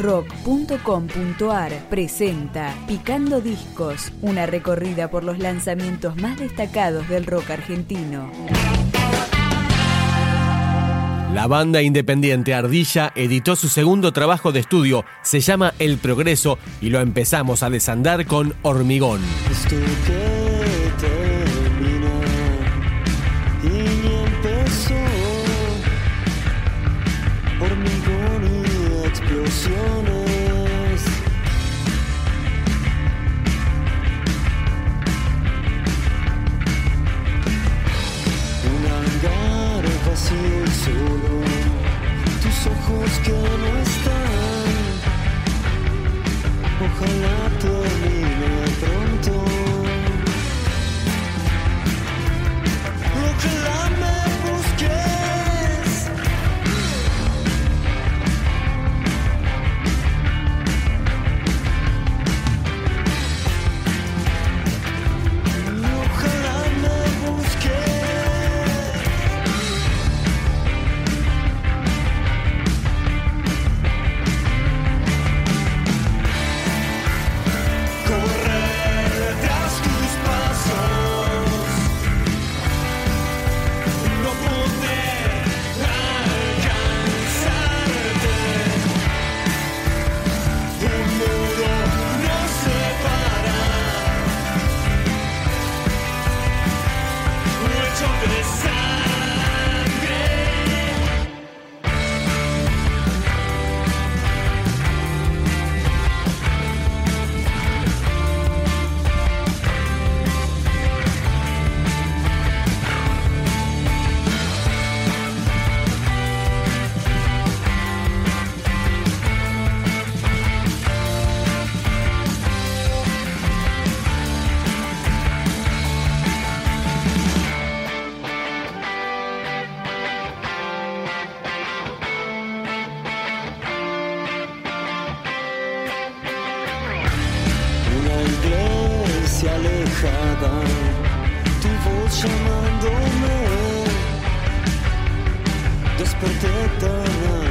rock.com.ar presenta Picando Discos, una recorrida por los lanzamientos más destacados del rock argentino. La banda independiente Ardilla editó su segundo trabajo de estudio, se llama El Progreso y lo empezamos a desandar con Hormigón. You. Desperté tan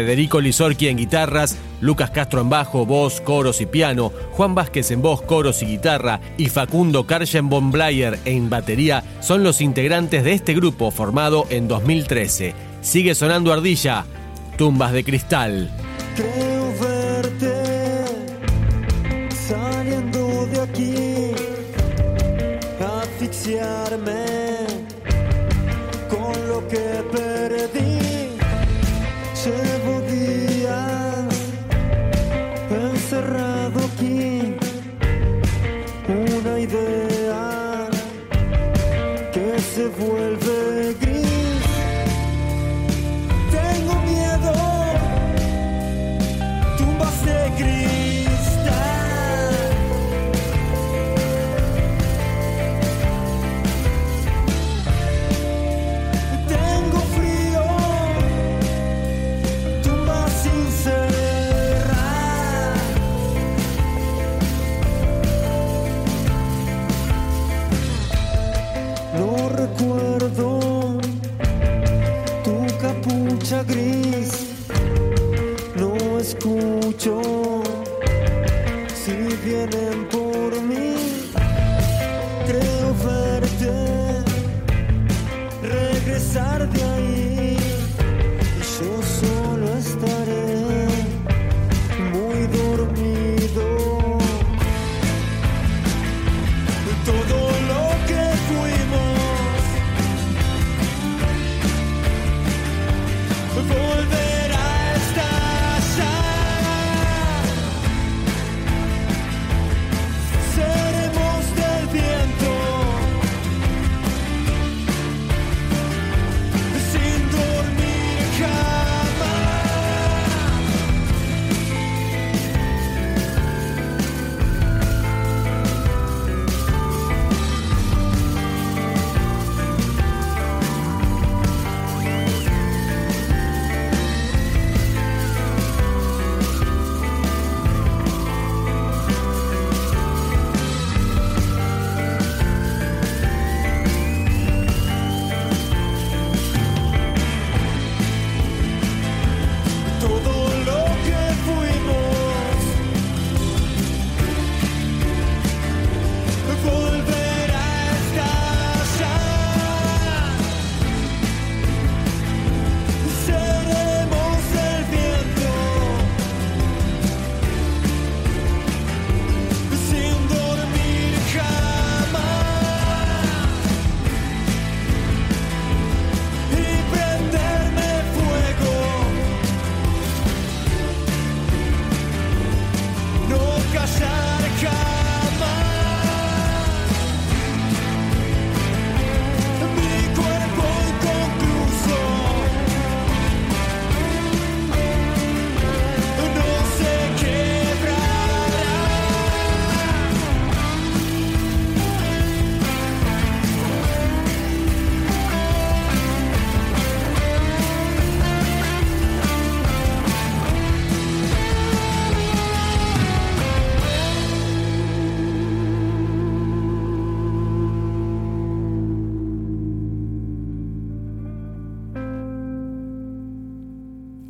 Federico Lizorqui en guitarras, Lucas Castro en bajo, voz, coros y piano, Juan Vázquez en voz, coros y guitarra y Facundo Karchenbaum Blayer en batería son los integrantes de este grupo formado en 2013. Sigue sonando Ardilla, Tumbas de Cristal.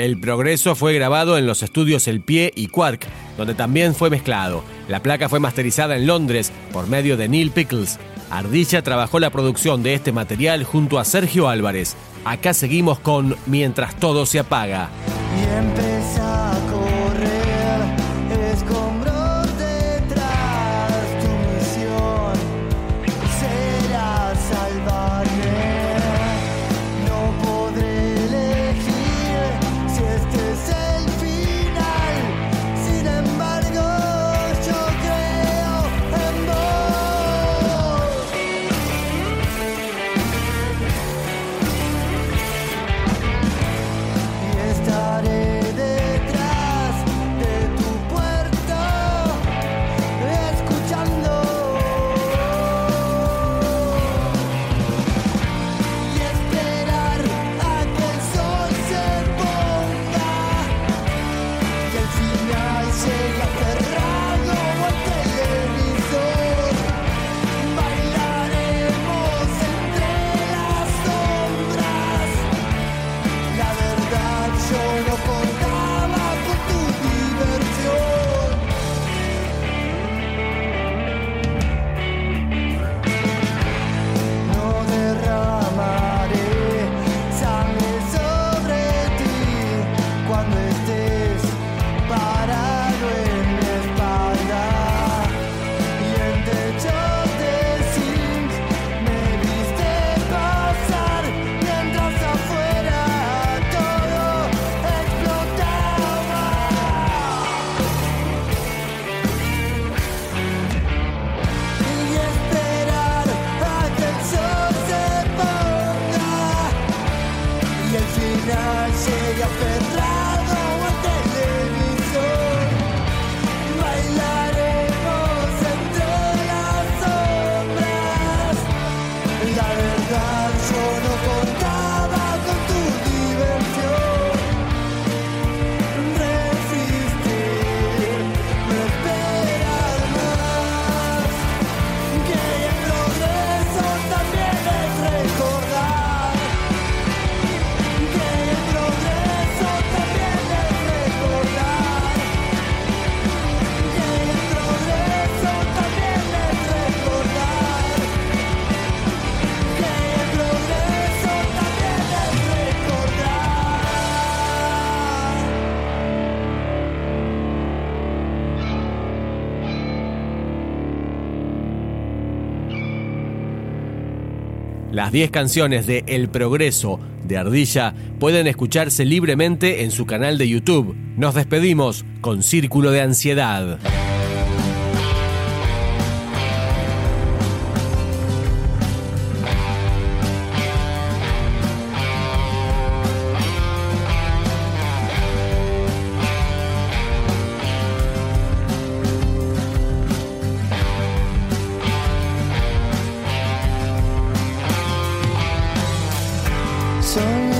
El progreso fue grabado en los estudios El Pie y Quark, donde también fue mezclado. La placa fue masterizada en Londres por medio de Neil Pickles. Ardilla trabajó la producción de este material junto a Sergio Álvarez. Acá seguimos con Mientras todo se apaga. Y Las 10 canciones de El Progreso de Ardilla pueden escucharse libremente en su canal de YouTube. Nos despedimos con Círculo de Ansiedad. tongue